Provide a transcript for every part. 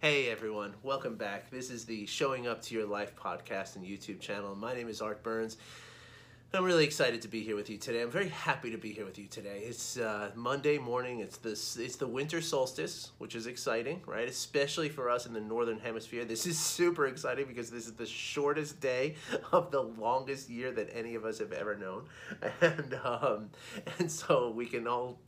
Hey everyone, welcome back. This is the Showing Up to Your Life podcast and YouTube channel. My name is Art Burns. I'm really excited to be here with you today. I'm very happy to be here with you today. It's uh, Monday morning. It's this. It's the winter solstice, which is exciting, right? Especially for us in the northern hemisphere. This is super exciting because this is the shortest day of the longest year that any of us have ever known, and um, and so we can all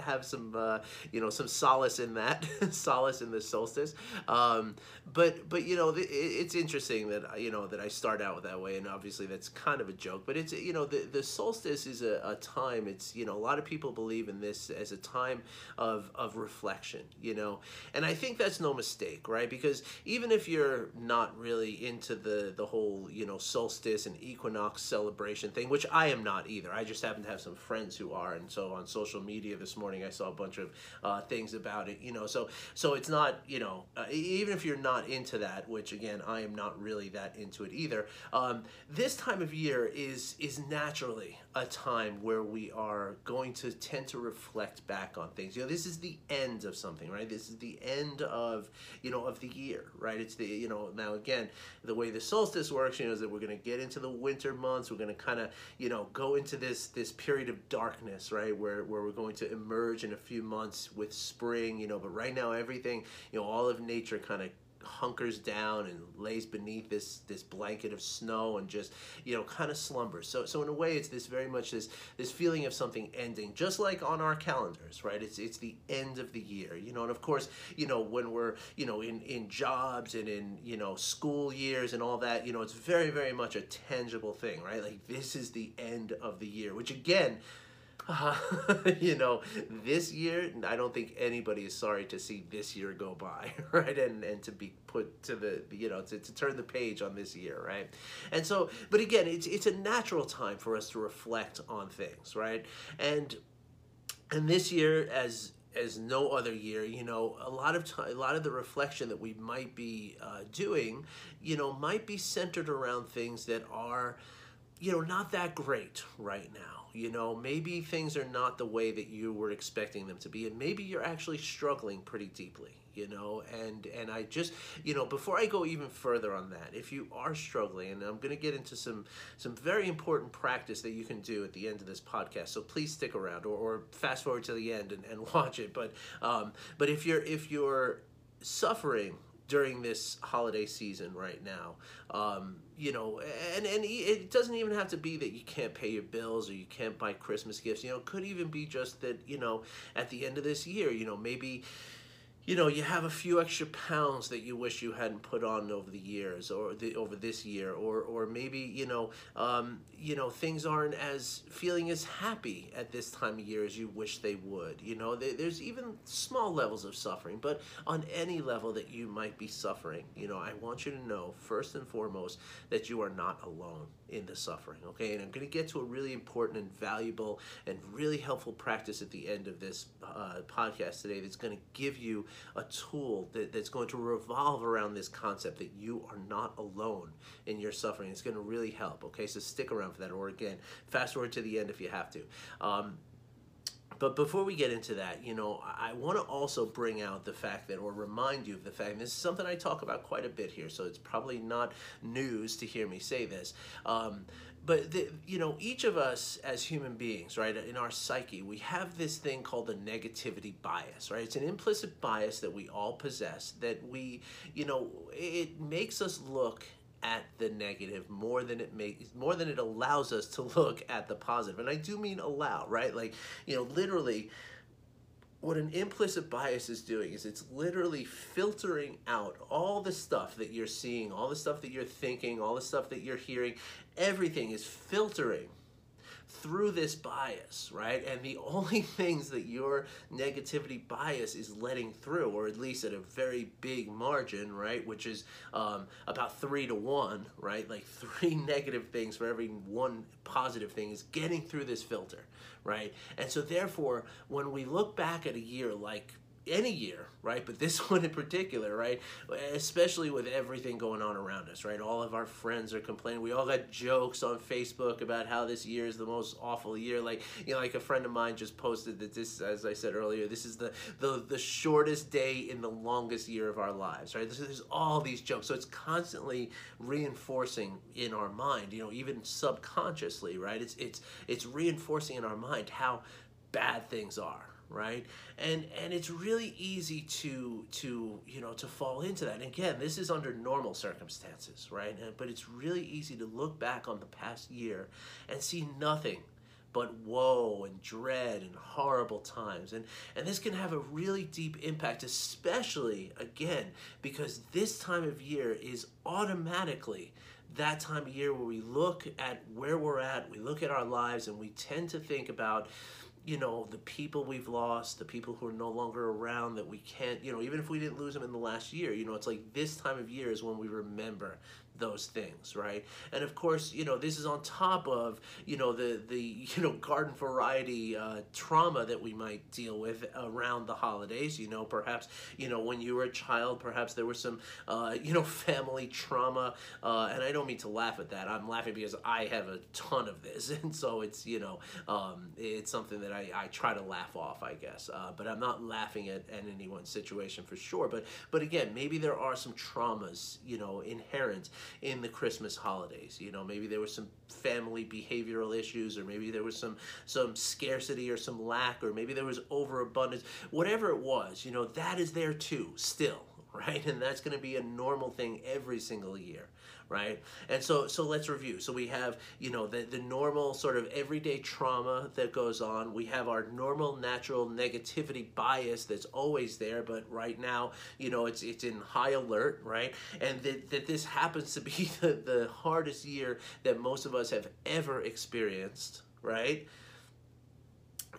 have some uh, you know some solace in that solace in the solstice. Um, but but you know it, it's interesting that you know that I start out that way and obviously that's kind of a joke but it's you know the, the solstice is a, a time. It's you know a lot of people believe in this as a time of of reflection you know? And I think that's no mistake right? Because even if you're not really into the the whole you know solstice and equinox celebration thing which I am not either. I just happen to have some friends who are and so on social media this morning morning I saw a bunch of uh, things about it, you know, so so it's not, you know, uh, even if you're not into that, which again, I am not really that into it either, um, this time of year is is naturally a time where we are going to tend to reflect back on things. You know, this is the end of something, right? This is the end of, you know, of the year, right? It's the, you know, now again, the way the solstice works, you know, is that we're going to get into the winter months. We're going to kind of, you know, go into this this period of darkness, right? Where where we're going to emerge in a few months with spring, you know, but right now everything, you know, all of nature kind of hunkers down and lays beneath this this blanket of snow and just you know kind of slumbers. So so in a way it's this very much this this feeling of something ending just like on our calendars right? It's it's the end of the year you know? And of course you know when we're you know in in jobs and in you know school years and all that you know it's very very much a tangible thing right? Like this is the end of the year which again you know, this year, I don't think anybody is sorry to see this year go by, right? And and to be put to the, you know, to, to turn the page on this year, right? And so, but again, it's it's a natural time for us to reflect on things, right? And and this year, as as no other year. You know, a lot of time, a lot of the reflection that we might be uh, doing, you know, might be centered around things that are, you know, not that great right now you know, maybe things are not the way that you were expecting them to be, and maybe you're actually struggling pretty deeply you know? And and i just you know before i go even further on that if you are struggling and i'm going to get into some some very important practice that you can do at the end of this podcast so please stick around or, or fast forward to the end and, and watch it. But um but if you're if you're suffering during this holiday season right now. Um, you know, and, and it doesn't even have to be that you can't pay your bills or you can't buy Christmas gifts. You know, it could even be just that, you know, at the end of this year, you know, maybe you know, you have a few extra pounds that you wish you hadn't put on over the years or the, over this year, or, or maybe, you know, um, you know, things aren't as feeling as happy at this time of year as you wish they would. You know, there's even small levels of suffering, but on any level that you might be suffering, you know, I want you to know first and foremost that you are not alone in the suffering, okay? And I'm going to get to a really important and valuable and really helpful practice at the end of this uh, podcast today that's going to give you a tool that, that's going to revolve around this concept that you are not alone in your suffering. It's going to really help, okay? So stick around for that, or again, fast forward to the end if you have to. Um, but before we get into that, you know, I want to also bring out the fact that, or remind you of the fact, this is something I talk about quite a bit here, so it's probably not news to hear me say this. Um, but the, you know each of us as human beings right in our psyche we have this thing called the negativity bias right it's an implicit bias that we all possess that we you know it makes us look at the negative more than it makes more than it allows us to look at the positive and i do mean allow right like you know literally what an implicit bias is doing is it's literally filtering out all the stuff that you're seeing, all the stuff that you're thinking, all the stuff that you're hearing. Everything is filtering through this bias, right? And the only things that your negativity bias is letting through, or at least at a very big margin, right, which is um, about three to one, right? Like three negative things for every one positive thing is getting through this filter, right? And so therefore, when we look back at a year like any year, right? But this one in particular, right? Especially with everything going on around us, right? All of our friends are complaining. We all got jokes on Facebook about how this year is the most awful year. Like, you know, like a friend of mine just posted that this, as I said earlier, this is the the, the shortest day in the longest year of our lives, right? There's all these jokes. So it's constantly reinforcing in our mind, you know, even subconsciously, right? It's it's it's reinforcing in our mind how bad things are right? And and it's really easy to to you know to fall into that. And again this is under normal circumstances right? But it's really easy to look back on the past year and see nothing but woe and dread and horrible times. And and this can have a really deep impact especially again because this time of year is automatically that time of year where we look at where we're at we look at our lives and we tend to think about you know, the people we've lost, the people who are no longer around that we can't, you know, even if we didn't lose them in the last year, you know, it's like this time of year is when we remember those things, right? And of course, you know, this is on top of, you know, the, the you know, garden variety uh, trauma that we might deal with around the holidays. You know, perhaps, you know, when you were a child, perhaps there was some, uh, you know, family trauma. Uh, and I don't mean to laugh at that. I'm laughing because I have a ton of this. And so it's, you know, um, it's something that I, I try to laugh off, I guess. Uh, but I'm not laughing at, at anyone's situation for sure. But, but again, maybe there are some traumas, you know, inherent in the Christmas holidays. You know, maybe there was some family behavioral issues, or maybe there was some some scarcity or some lack, or maybe there was overabundance. Whatever it was, you know, that is there too, still, right? And that's going to be a normal thing every single year right? And so so let's review. So we have, you know, the, the normal sort of everyday trauma that goes on. We have our normal natural negativity bias that's always there, but right now, you know, it's it's in high alert, right? And that, that this happens to be the, the hardest year that most of us have ever experienced, right?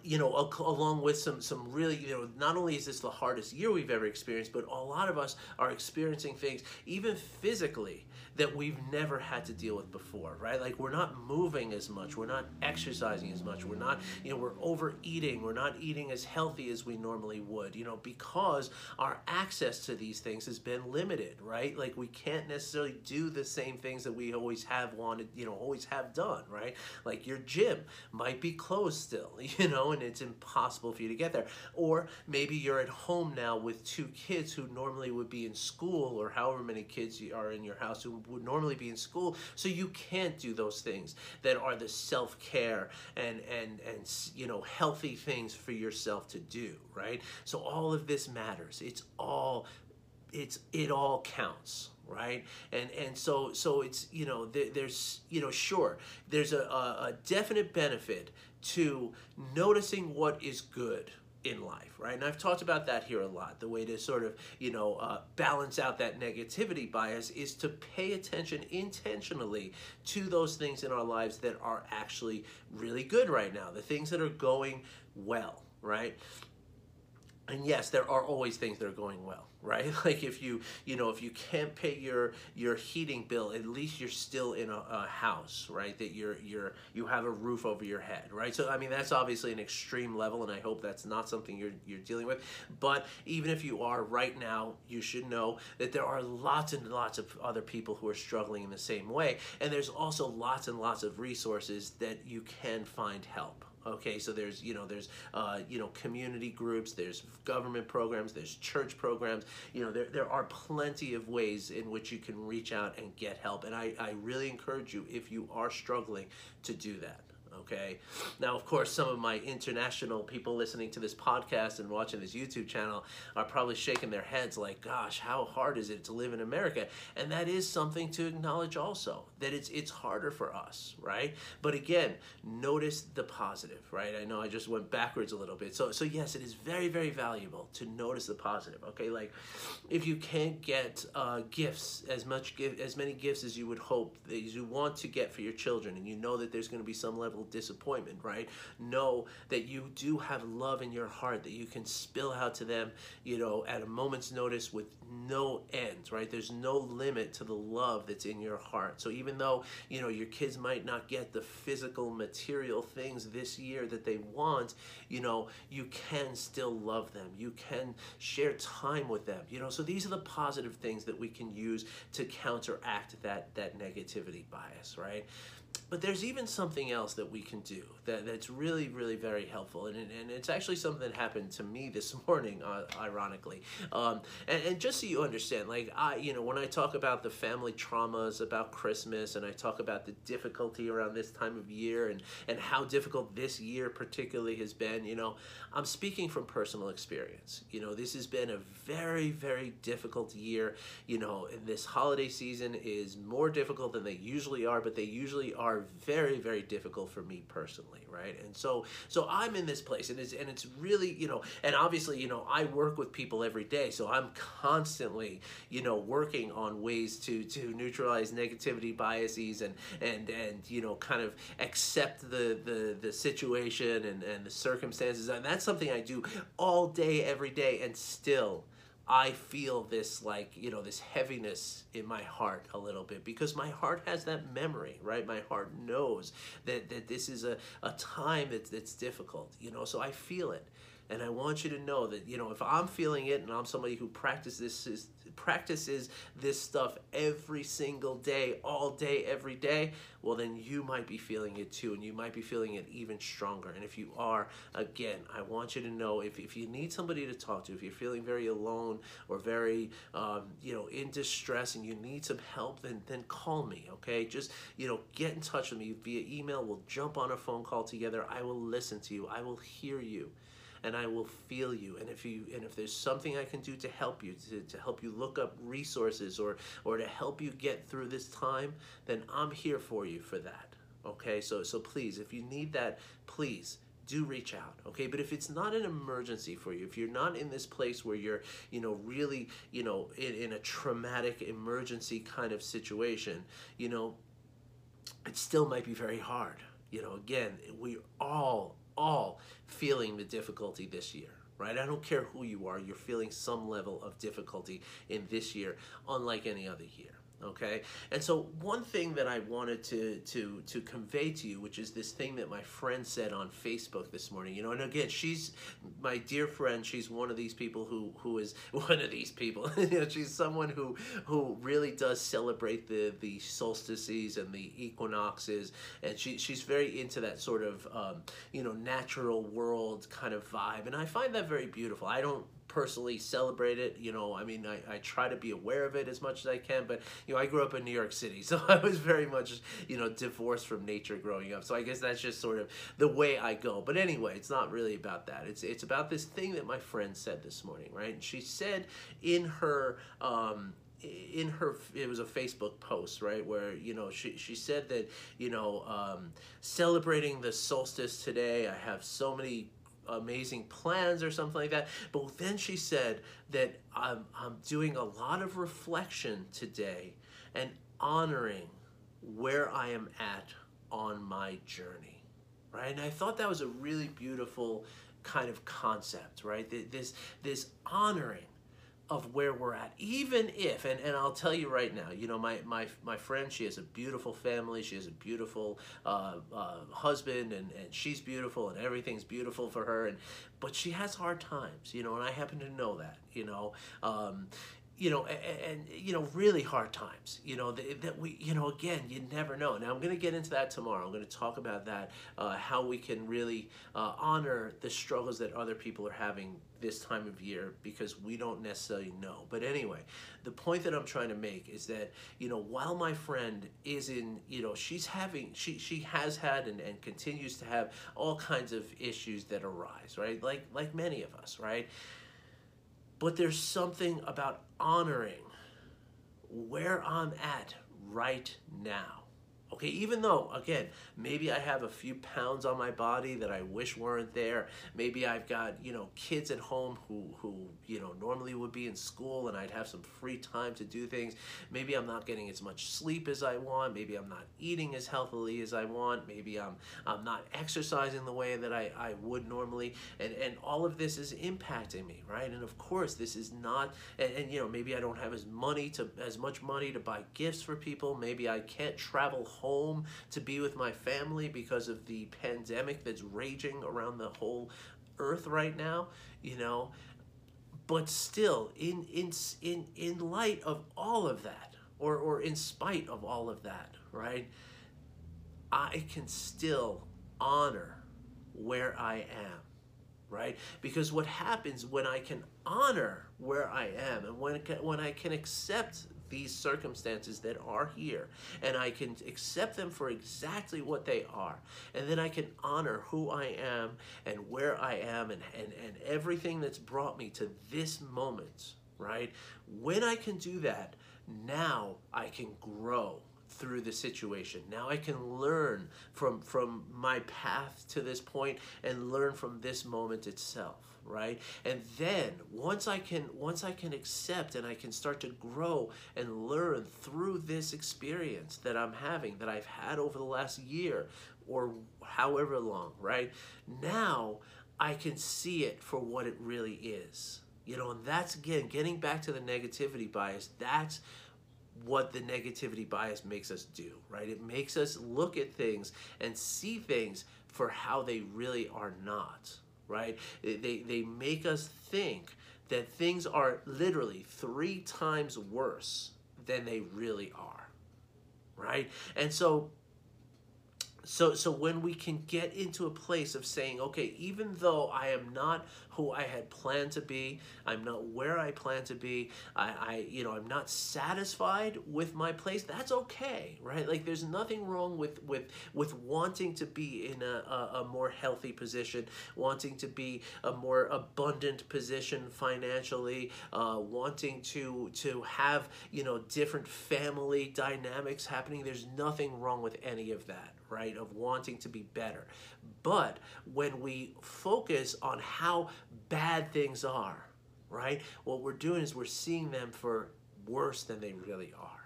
you know, along with some some really, you know, not only is this the hardest year we've ever experienced, but a lot of us are experiencing things, even physically, that we've never had to deal with before, right? Like we're not moving as much, we're not exercising as much, we're not, you know, we're overeating, we're not eating as healthy as we normally would, you know, because our access to these things has been limited, right? Like we can't necessarily do the same things that we always have wanted, you know, always have done, right? Like your gym might be closed still, you know, and it's impossible for you to get there. Or maybe you're at home now with two kids who normally would be in school or however many kids you are in your house who would normally be in school. So you can't do those things that are the self-care and and and you know healthy things for yourself to do, right? So all of this matters. It's all it's it all counts right and and so so it's you know there, there's you know sure there's a, a definite benefit to noticing what is good in life, right? And I've talked about that here a lot. The way to sort of, you know, uh, balance out that negativity bias is to pay attention intentionally to those things in our lives that are actually really good right now, the things that are going well, right? And yes there are always things that are going well right? Like if you you know if you can't pay your your heating bill at least you're still in a, a, house right? That you're you're you have a roof over your head right? So i mean that's obviously an extreme level and i hope that's not something you're you're dealing with. But even if you are right now you should know that there are lots and lots of other people who are struggling in the same way. And there's also lots and lots of resources that you can find help Okay, so there's you know there's uh, you know community groups, there's government programs, there's church programs. You know there there are plenty of ways in which you can reach out and get help, and I I really encourage you if you are struggling to do that okay? Now, of course, some of my international people listening to this podcast and watching this YouTube channel are probably shaking their heads like, gosh, how hard is it to live in America? And that is something to acknowledge also, that it's, it's harder for us, right? But again, notice the positive, right? I know I just went backwards a little bit. So, so yes, it is very, very valuable to notice the positive, okay? Like, if you can't get uh, gifts, as much as many gifts as you would hope, as you want to get for your children, and you know that there's going to be some level disappointment, right? Know that you do have love in your heart that you can spill out to them, you know, at a moment's notice with no end, right? There's no limit to the love that's in your heart. So even though, you know, your kids might not get the physical material things this year that they want, you know, you can still love them. You can share time with them. You know, so these are the positive things that we can use to counteract that that negativity bias, right? But there's even something else that we can do that, that's really, really very helpful. And, and it's actually something that happened to me this morning, uh, ironically. Um, and, and just so you understand, like, I, you know, when I talk about the family traumas about Christmas and I talk about the difficulty around this time of year and, and how difficult this year particularly has been, you know, I'm speaking from personal experience. You know, this has been a very, very difficult year. You know, this holiday season is more difficult than they usually are, but they usually are very, very difficult for me personally, right? And so, so I'm in this place, and it's and it's really, you know, and obviously, you know, I work with people every day, so I'm constantly, you know, working on ways to to neutralize negativity biases and and and you know, kind of accept the the the situation and and the circumstances, and that's something I do all day, every day, and still I feel this like, you know, this heaviness in my heart a little bit because my heart has that memory, right? My heart knows that, that this is a, a time that's, that's difficult, you know, so I feel it. And I want you to know that, you know, if I'm feeling it and I'm somebody who practices practices this stuff every single day, all day, every day, well then you might be feeling it too and you might be feeling it even stronger. And if you are, again, I want you to know if, if you need somebody to talk to, if you're feeling very alone or very um, you know in distress and you need some help, then then call me, okay? Just you know, get in touch with me via email. We'll jump on a phone call together. I will listen to you. I will hear you and I will feel you. And if you and if there's something I can do to help you, to, to help you look up resources or or to help you get through this time, then I'm here for you for that. Okay, so so please, if you need that, please do reach out okay but if it's not an emergency for you if you're not in this place where you're you know really you know in, in a traumatic emergency kind of situation you know it still might be very hard you know again we all all feeling the difficulty this year right? I don't care who you are, you're feeling some level of difficulty in this year, unlike any other year okay? And so one thing that i wanted to to to convey to you which is this thing that my friend said on facebook this morning you know and again she's my dear friend she's one of these people who who is one of these people you know she's someone who who really does celebrate the the solstices and the equinoxes and she she's very into that sort of um, you know natural world kind of vibe and i find that very beautiful. I don't personally celebrate it. You know, I mean, I, I try to be aware of it as much as I can, but, you know, I grew up in New York City, so I was very much, you know, divorced from nature growing up. So I guess that's just sort of the way I go. But anyway, it's not really about that. It's, it's about this thing that my friend said this morning, right? She said in her, um, in her it was a facebook post right where you know she, she said that you know um, celebrating the solstice today i have so many amazing plans or something like that. But then she said that I'm, I'm doing a lot of reflection today and honoring where I am at on my journey, right? And I thought that was a really beautiful kind of concept, right? This this honoring of where we're at. Even if and, and i'll tell you right now you know my, my my friend she has a beautiful family she has a beautiful uh, uh, husband and, and she's beautiful and everything's beautiful for her and but she has hard times you know and i happen to know that you know um, you know, and, and, you know, really hard times. You know that, that, we, you know, again, you never know. Now I'm going to get into that tomorrow. I'm going to talk about that, uh, how we can really uh, honor the struggles that other people are having this time of year because we don't necessarily know. But anyway, the point that I'm trying to make is that you know, while my friend is in, you know, she's having, she she has had and, and continues to have all kinds of issues that arise, right? Like like many of us, right? But there's something about honoring where I'm at right now. Okay, even though, again, maybe I have a few pounds on my body that I wish weren't there. Maybe I've got, you know, kids at home who, who, you know, normally would be in school and I'd have some free time to do things. Maybe I'm not getting as much sleep as I want. Maybe I'm not eating as healthily as I want. Maybe I'm, I'm not exercising the way that I, I would normally. And, and all of this is impacting me, right? And of course, this is not, and, and you know, maybe I don't have as money to, as much money to buy gifts for people. Maybe I can't travel home to be with my family because of the pandemic that's raging around the whole earth right now, you know. But still, in in in in light of all of that, or or in spite of all of that, right? I can still honor where I am, right? Because what happens when I can honor where I am and when, when I can accept these circumstances that are here and I can accept them for exactly what they are. And then I can honor who I am and where I am and, and, and everything that's brought me to this moment, right? When I can do that, now I can grow through the situation. Now I can learn from from my path to this point and learn from this moment itself right? And then once i can once i can accept and i can start to grow and learn through this experience that i'm having that i've had over the last year or however long right? Now i can see it for what it really is. You know and that's again getting back to the negativity bias that's what the negativity bias makes us do, right? It makes us look at things and see things for how they really are not right? They, they make us think that things are literally three times worse than they really are, right? And so so so when we can get into a place of saying okay even though i am not who i had planned to be i'm not where i plan to be i, I you know i'm not satisfied with my place that's okay right? Like there's nothing wrong with with with wanting to be in a, a, a more healthy position wanting to be a more abundant position financially uh, wanting to to have you know different family dynamics happening. There's nothing wrong with any of that right, of wanting to be better. But when we focus on how bad things are, right, what we're doing is we're seeing them for worse than they really are.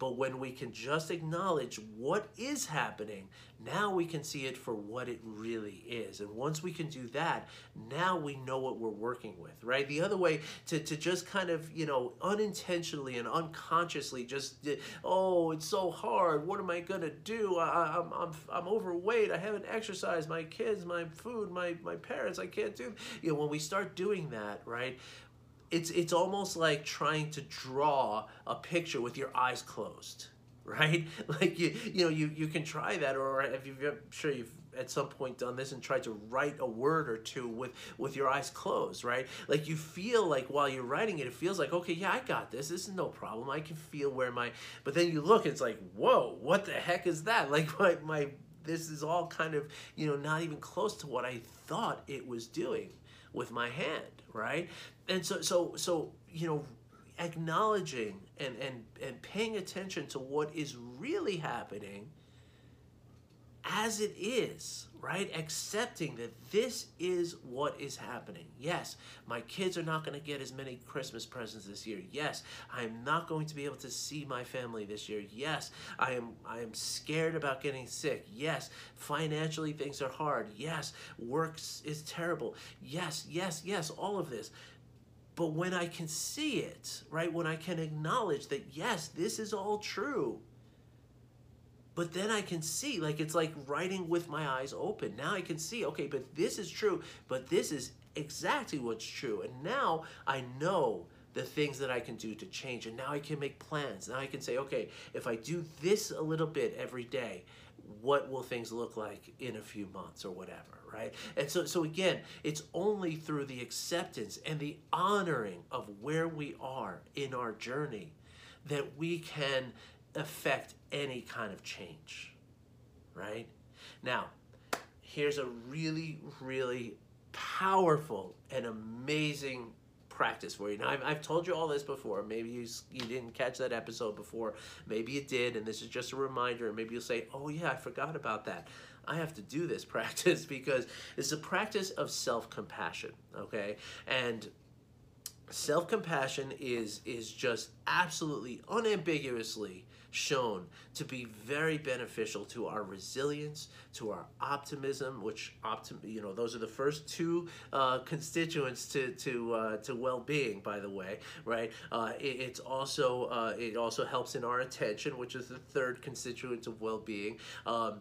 But when we can just acknowledge what is happening, now we can see it for what it really is. And once we can do that, now we know what we're working with, right? The other way to, to just kind of, you know, unintentionally and unconsciously just, oh, it's so hard. What am I going to do? I, I'm, I'm, I'm overweight. I haven't exercised. My kids, my food, my, my parents, I can't do. You know, when we start doing that, right, it's it's almost like trying to draw a picture with your eyes closed right? Like you you know you you can try that or if you I'm sure you've at some point done this and tried to write a word or two with with your eyes closed right? Like you feel like while you're writing it it feels like okay yeah i got this this is no problem i can feel where my but then you look it's like whoa what the heck is that? Like my my this is all kind of you know not even close to what i thought it was doing with my hand, right? And so, so, so, you know, acknowledging and, and, and paying attention to what is really happening as it is, right? Accepting that this is what is happening. Yes, my kids are not going to get as many Christmas presents this year. Yes, I am not going to be able to see my family this year. Yes, I am I am scared about getting sick. Yes, financially things are hard. Yes, work is terrible. Yes, yes, yes, all of this. But when I can see it, right? When I can acknowledge that yes, this is all true but then I can see, like it's like writing with my eyes open. Now I can see, okay, but this is true, but this is exactly what's true. And now I know the things that I can do to change. And now I can make plans. Now I can say, okay, if I do this a little bit every day, what will things look like in a few months or whatever, right? And so, so again, it's only through the acceptance and the honoring of where we are in our journey that we can affect any kind of change, right? Now, here's a really, really powerful and amazing practice for you. Now, I've, I've told you all this before. Maybe you, you didn't catch that episode before. Maybe you did, and this is just a reminder. And maybe you'll say, oh, yeah, I forgot about that. I have to do this practice because it's a practice of self compassion, okay? And self compassion is, is just absolutely, unambiguously shown to be very beneficial to our resilience, to our optimism, which optim you know those are the first two uh, constituents to to uh, to well-being. By the way, right? Uh, it, it's also uh, it also helps in our attention, which is the third constituent of well-being. Um,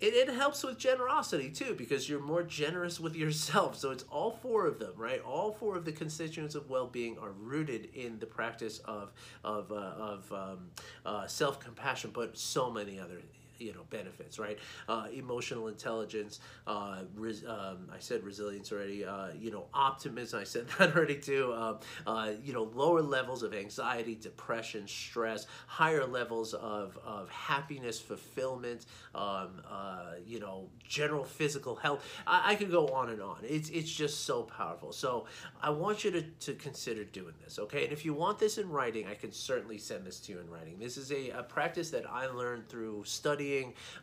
it, it helps with generosity too because you're more generous with yourself. So it's all four of them right? All four of the constituents of well-being are rooted in the practice of of, uh, of um, uh, self-compassion but so many other you know benefits right? Uh, emotional intelligence uh, res- um, I said resilience already uh, you know optimism I said that already too um, uh, you know lower levels of anxiety depression stress higher levels of, of happiness fulfillment um, uh, you know general physical health. I, I could go on and on. It's, it's just so powerful. So I want you to, to consider doing this okay? And if you want this in writing I can certainly send this to you in writing. This is a, a practice that I learned through studying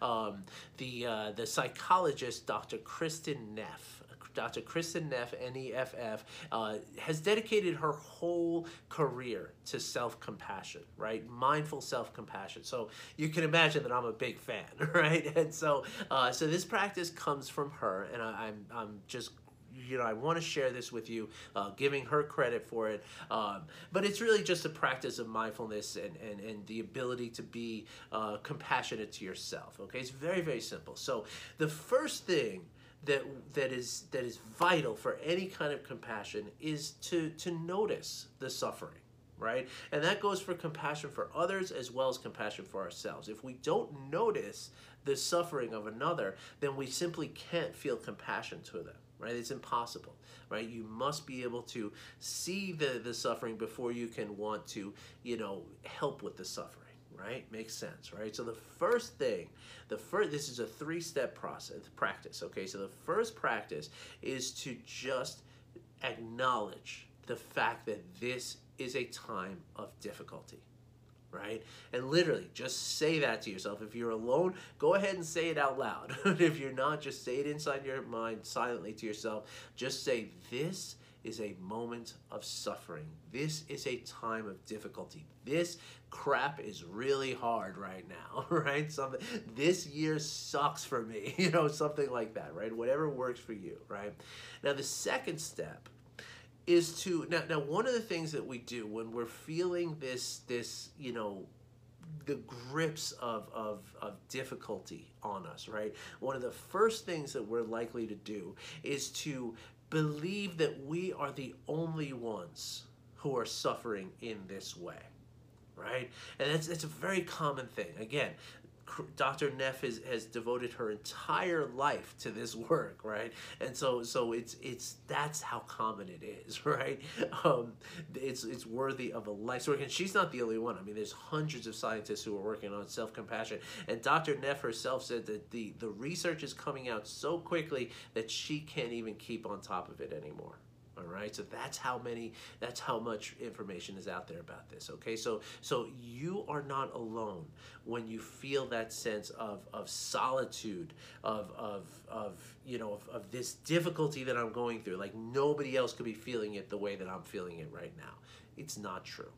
um, the, uh, the psychologist Dr. Kristin Neff. Dr. Kristin Neff, N-E-F-F, uh, has dedicated her whole career to self-compassion, right? Mindful self-compassion. So you can imagine that I'm a big fan, right? And so, uh, so this practice comes from her, and I, I'm, I'm just you know, I want to share this with you, uh, giving her credit for it. Um, but it's really just a practice of mindfulness and, and, and the ability to be uh, compassionate to yourself. Okay, it's very, very simple. So the first thing that that is that is vital for any kind of compassion is to to notice the suffering right? And that goes for compassion for others as well as compassion for ourselves. If we don't notice the suffering of another, then we simply can't feel compassion to them right? It's impossible, right? You must be able to see the, the suffering before you can want to, you know, help with the suffering, right? Makes sense, right? So the first thing, the first, this is a three-step process, practice, okay? So the first practice is to just acknowledge the fact that this is a time of difficulty right? And literally, just say that to yourself. If you're alone, go ahead and say it out loud. if you're not, just say it inside your mind silently to yourself. Just say, This is a moment of suffering. This is a time of difficulty. This crap is really hard right now, right? Something this year sucks for me, you know, something like that, right? Whatever works for you, right? Now the second step is to now now one of the things that we do when we're feeling this this you know the grips of, of, of difficulty on us, right? One of the first things that we're likely to do is to believe that we are the only ones who are suffering in this way, right? And that's, that's a very common thing. Again, Dr. Neff has, has devoted her entire life to this work, right? And so so it's it's that's how common it is, right? Um, it's it's worthy of a life work, and she's not the only one. I mean, there's hundreds of scientists who are working on self compassion, and Dr. Neff herself said that the the research is coming out so quickly that she can't even keep on top of it anymore all right? So that's how many that's how much information is out there about this okay? So so you are not alone when you feel that sense of of solitude of of of you know of, of this difficulty that i'm going through. Like nobody else could be feeling it the way that i'm feeling it right now. It's not true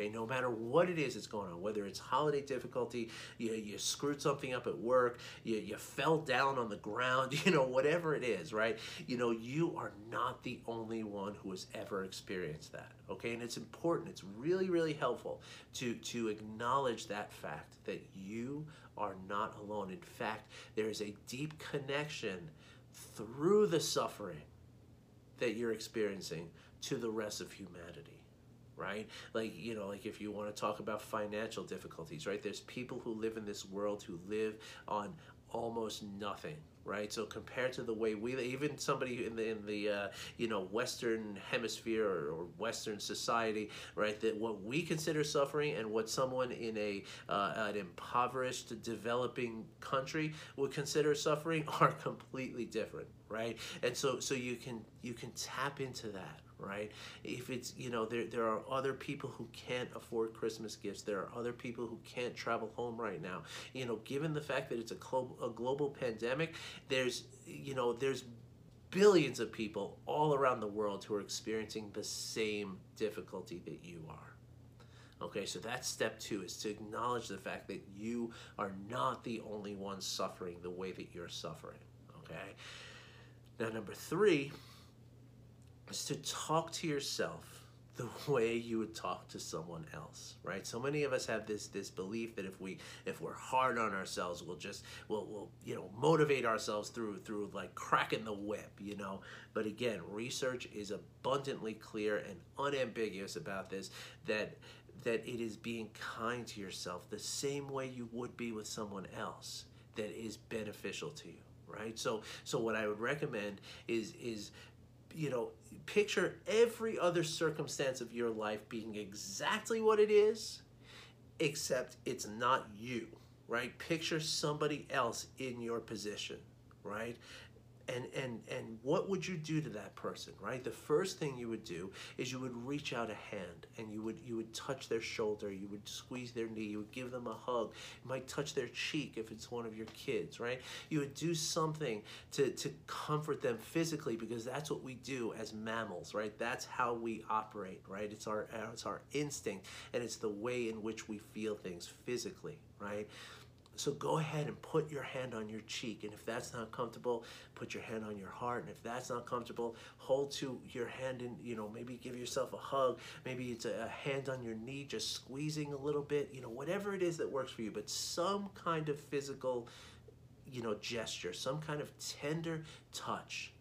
okay no matter what it is that's going on whether it's holiday difficulty you, you screwed something up at work you, you fell down on the ground you know whatever it is right? You know you are not the only one who has ever experienced that okay? And it's important it's really really helpful to to acknowledge that fact that you are not alone. In fact there is a deep connection through the suffering that you're experiencing to the rest of humanity right? Like, you know, like if you want to talk about financial difficulties, right? There's people who live in this world who live on almost nothing right so compared to the way we even somebody in the in the uh, you know western hemisphere or, or, western society right that what we consider suffering and what someone in a uh, an impoverished developing country would consider suffering are completely different right and so so you can you can tap into that right? If it's, you know, there, there are other people who can't afford Christmas gifts. There are other people who can't travel home right now. You know, given the fact that it's a, a global pandemic, there's, you know, there's billions of people all around the world who are experiencing the same difficulty that you are. Okay, so that's step two is to acknowledge the fact that you are not the only one suffering the way that you're suffering. Okay, now number three is to talk to yourself the way you would talk to someone else right? So many of us have this this belief that if we if we're hard on ourselves we'll just we'll, we'll you know motivate ourselves through through like cracking the whip you know? But again research is abundantly clear and unambiguous about this that that it is being kind to yourself the same way you would be with someone else that is beneficial to you right? So so what i would recommend is is you know picture every other circumstance of your life being exactly what it is except it's not you right? Picture somebody else in your position right and and and what would you do to that person right? The first thing you would do is you would reach out a hand and you would you would touch their shoulder you would squeeze their knee you would give them a hug. You might touch their cheek if it's one of your kids right? You would do something to to comfort them physically because that's what we do as mammals right? That's how we operate right? It's our it's our instinct and it's the way in which we feel things physically right so go ahead and put your hand on your cheek. And if that's not comfortable, put your hand on your heart. And if that's not comfortable, hold to your hand and, you know, maybe give yourself a hug. Maybe it's a, hand on your knee, just squeezing a little bit, you know, whatever it is that works for you. But some kind of physical, you know, gesture, some kind of tender touch.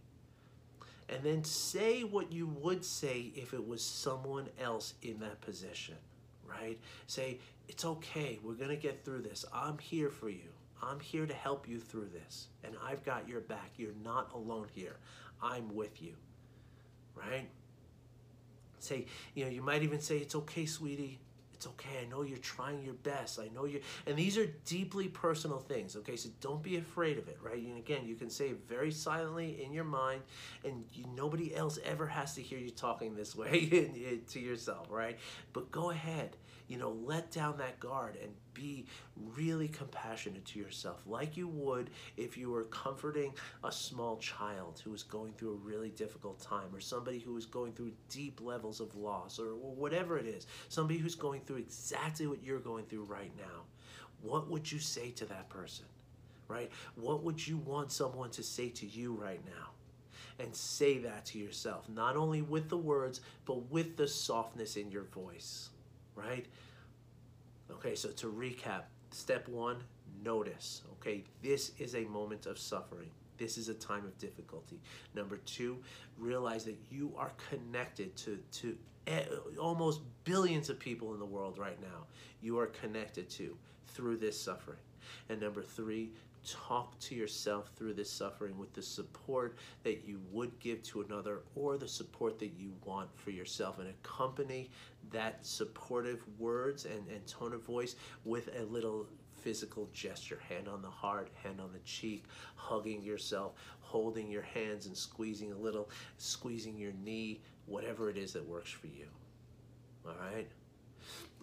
And then say what you would say if it was someone else in that position right? Say, it's okay. We're to get through this. I'm here for you. I'm here to help you through this. And I've got your back. You're not alone here. I'm with you, right? Say, you know, you might even say, it's okay, sweetie. It's okay. I know you're trying your best. I know you and these are deeply personal things, okay? So don't be afraid of it, right? And again, you can say it very silently in your mind and you, nobody else ever has to hear you talking this way to yourself, right? But go ahead you know, let down that guard and be really compassionate to yourself, like you would if you were comforting a small child who was going through a really difficult time, or somebody who was going through deep levels of loss, or whatever it is, somebody who's going through exactly what you're going through right now. What would you say to that person? Right? What would you want someone to say to you right now? and say that to yourself, not only with the words, but with the softness in your voice right? Okay, so to recap, step one, notice. Okay, this is a moment of suffering. This is a time of difficulty. Number two, realize that you are connected to, to eh, almost billions of people in the world right now. You are connected to through this suffering. And number three, talk to yourself through this suffering with the support that you would give to another or the support that you want for yourself. And accompany that supportive words and, and tone of voice with a little physical gesture. Hand on the heart hand on the cheek hugging yourself holding your hands and squeezing a little squeezing your knee whatever it is that works for you. All right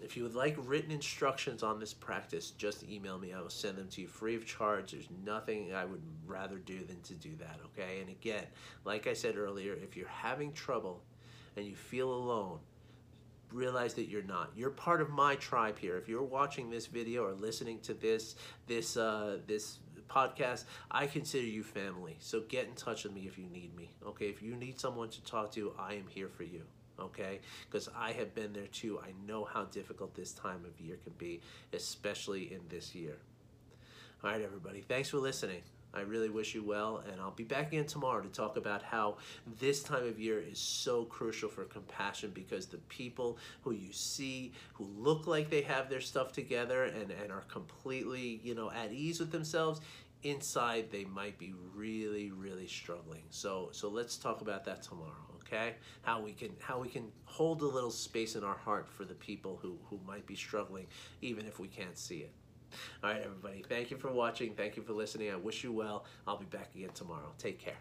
if you would like written instructions on this practice, just email me. I will send them to you free of charge. There's nothing I would rather do than to do that, okay? And again, like I said earlier, if you're having trouble and you feel alone, realize that you're not. You're part of my tribe here. If you're watching this video or listening to this this uh, this podcast, I consider you family. So get in touch with me if you need me. Okay, if you need someone to talk to, I am here for you okay? Because I have been there too. I know how difficult this time of year can be, especially in this year. All right, everybody, thanks for listening. I really wish you well, and I'll be back again tomorrow to talk about how this time of year is so crucial for compassion because the people who you see who look like they have their stuff together and, and are completely, you know, at ease with themselves, inside they might be really, really struggling. So so let's talk about that tomorrow okay? How we can how we can hold a little space in our heart for the people who who might be struggling even if we can't see it. All right everybody. Thank you for watching. Thank you for listening. I wish you well. I'll be back again tomorrow. Take care